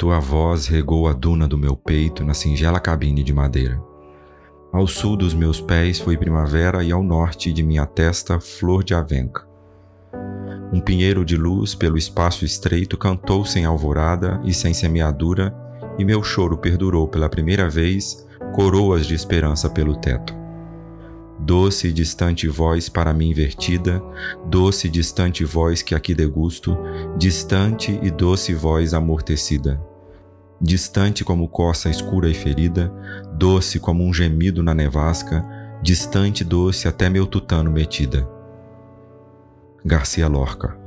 Tua voz regou a duna do meu peito na singela cabine de madeira. Ao sul dos meus pés foi primavera e ao norte de minha testa flor de avenca. Um pinheiro de luz pelo espaço estreito cantou sem alvorada e sem semeadura, e meu choro perdurou pela primeira vez coroas de esperança pelo teto. Doce e distante voz para mim invertida, doce e distante voz que aqui degusto, distante e doce voz amortecida. Distante como coça escura e ferida, doce como um gemido na nevasca, distante doce até meu tutano metida. Garcia Lorca